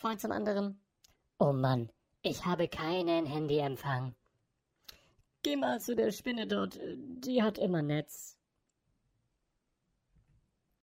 Freund zum anderen. Oh Mann, ich habe keinen Handyempfang. Geh mal zu der Spinne dort, die hat immer Netz.